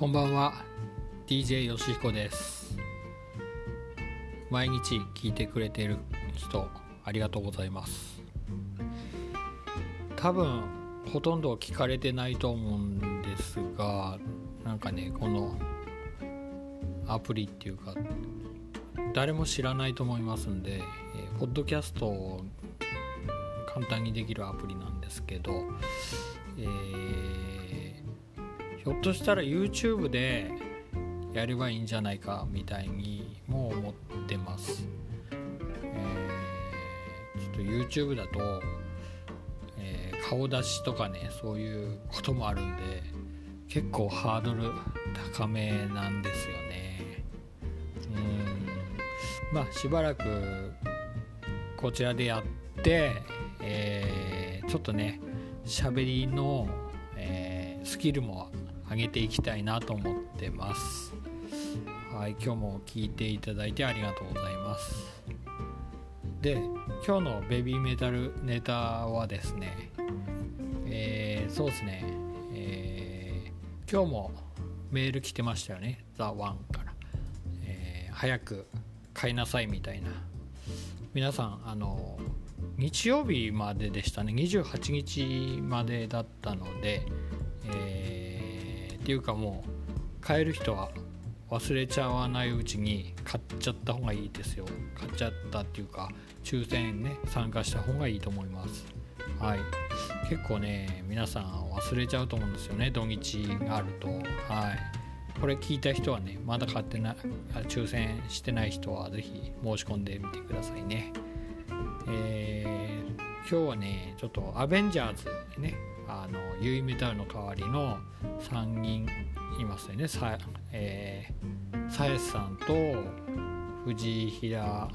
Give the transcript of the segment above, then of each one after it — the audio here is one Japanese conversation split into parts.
こんばんは。DJ よしひこです。毎日聞いてくれている人ありがとうございます。多分ほとんど聞かれてないと思うんですがなんかねこのアプリっていうか誰も知らないと思いますんで、えー、ポッドキャストを簡単にできるアプリなんですけど、えー、っとしたら YouTube でやればいいんじゃないかみたいにも思ってます、えー、ちょっと YouTube だと、えー、顔出しとかねそういうこともあるんで結構ハードル高めなんですよね。うん。まあしばらくこちらでやってえー、ちょっとね喋りの、え、スキルも上げていきたいなと思ってます。はい今日も聞いていただいてありがとうございます。で今日のベビーメタルネタはですねえー、そうですね、えー、今日もメール来てましたよね「ザ・ワンから、えー、早く買いなさいみたいな。皆さんあの日曜日まででしたね。28日までだったので、えー、っていうかもう買える人は忘れちゃわないうちに買っちゃった方がいいですよ。買っちゃったっていうか抽選ね参加した方がいいと思います。はい。結構ね皆さん忘れちゃうと思うんですよね土日があると。はい。これ聞いた人はねまだ買ってない抽選してない人は是非申し込んでみてくださいね。えー、今日はねちょっとアベンジャーズねあのユイメタルの代わりの3人いますよね。さ,、えー、さえさんと藤井平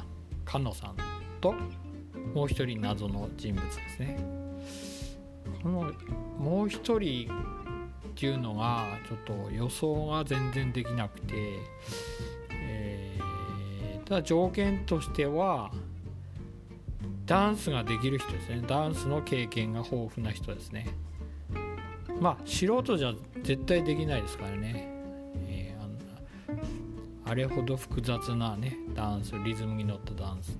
かのさんともう一人謎の人物ですね。このもう一人っていうのがちょっと予想が全然できなくて、えー、ただ条件としてはダンスができる人ですね。ダンスの経験が豊富な人ですね。まあ素人じゃ絶対できないですからね、えー、あれほど複雑なねダンスリズムに乗ったダンス。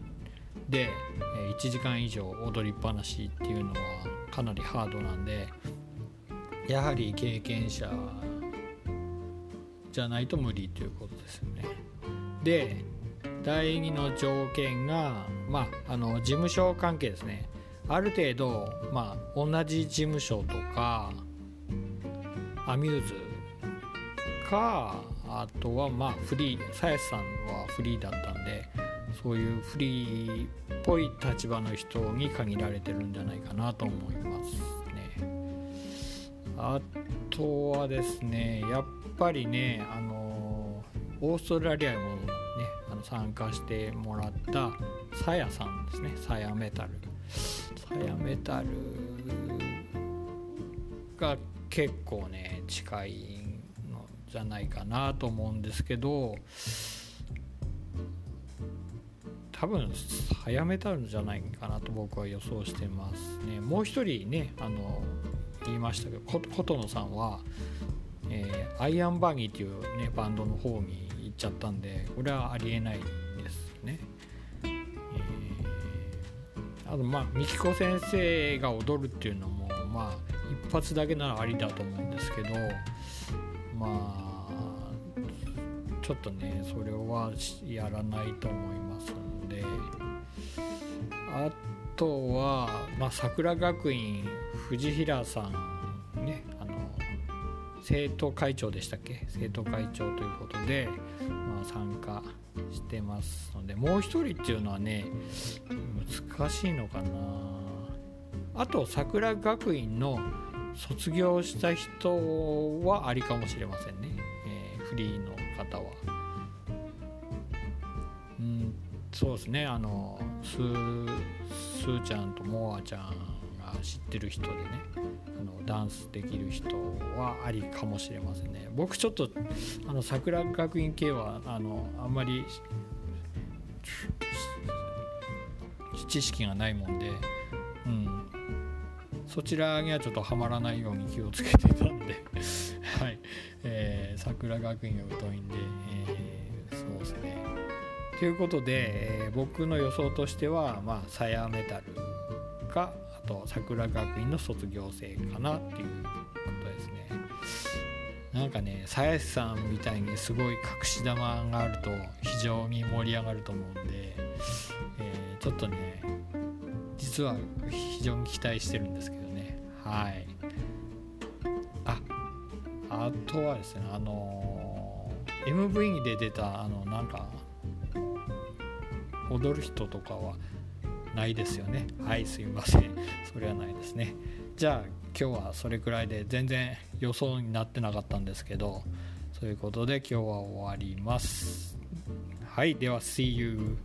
で、え1時間以上踊りっぱなしっていうのはかなりハードなんでやはり経験者じゃないと無理ということですよね。で第2の条件が、まあ、あの事務所関係ですね。ある程度、まあ、同じ事務所とかアミューズかあとはまあフリーさやさんはフリーだったんでそういうフリーっぽい立場の人に限られてるんじゃないかなと思いますね。あとはですねやっぱりねあのオーストラリアもねあの参加してもらったさやさんですね。さやメタル。さやメタルが結構ね近いのじゃないかなと思うんですけど多分さやメタルじゃないかなと僕は予想してますねもう一人ねあの言いましたけど琴野さんは、えー、アイアンバギーっていう、ね、バンドの方に行っちゃったんでこれはありえないですね。あとまあみきこ先生が踊るっていうのもまあ発だけならありだと思うんですけどまあちょっとねそれはやらないと思いますので。あとは、まあ、桜学院藤平さんねあの生徒会長でしたっけ？生徒会長ということで、まあ、参加してますのでもう一人っていうのはね難しいのかな。あと桜学院の卒業した人はありかもしれませんね、えー、フリーの方は。うんそうですね。あのスースーちゃんとモアちゃんが知ってる人でね。あのダンスできる人はありかもしれませんね。僕ちょっとあの桜学院系はあのあんまり知識がないもんで、そちらにはちょっとはまらないように気をつけてたんで。はい。えー、桜学院が疎いんで、えー、そうですねということで、えー、僕の予想としては、まあ、サヤメタルかあと桜学院の卒業生かなっていうことですね。なんかね鞘師さんみたいにすごい隠し玉があると非常に盛り上がると思うんで、えー、ちょっとね実は非常に期待してるんですけどはい。ああとはですねあの MV で出たあのなんか踊る人とかはないですよね。はいすいません。それはないですね。じゃあ今日はそれくらいで全然予想になってなかったんですけどそういうことで今日は終わります。はいでは See you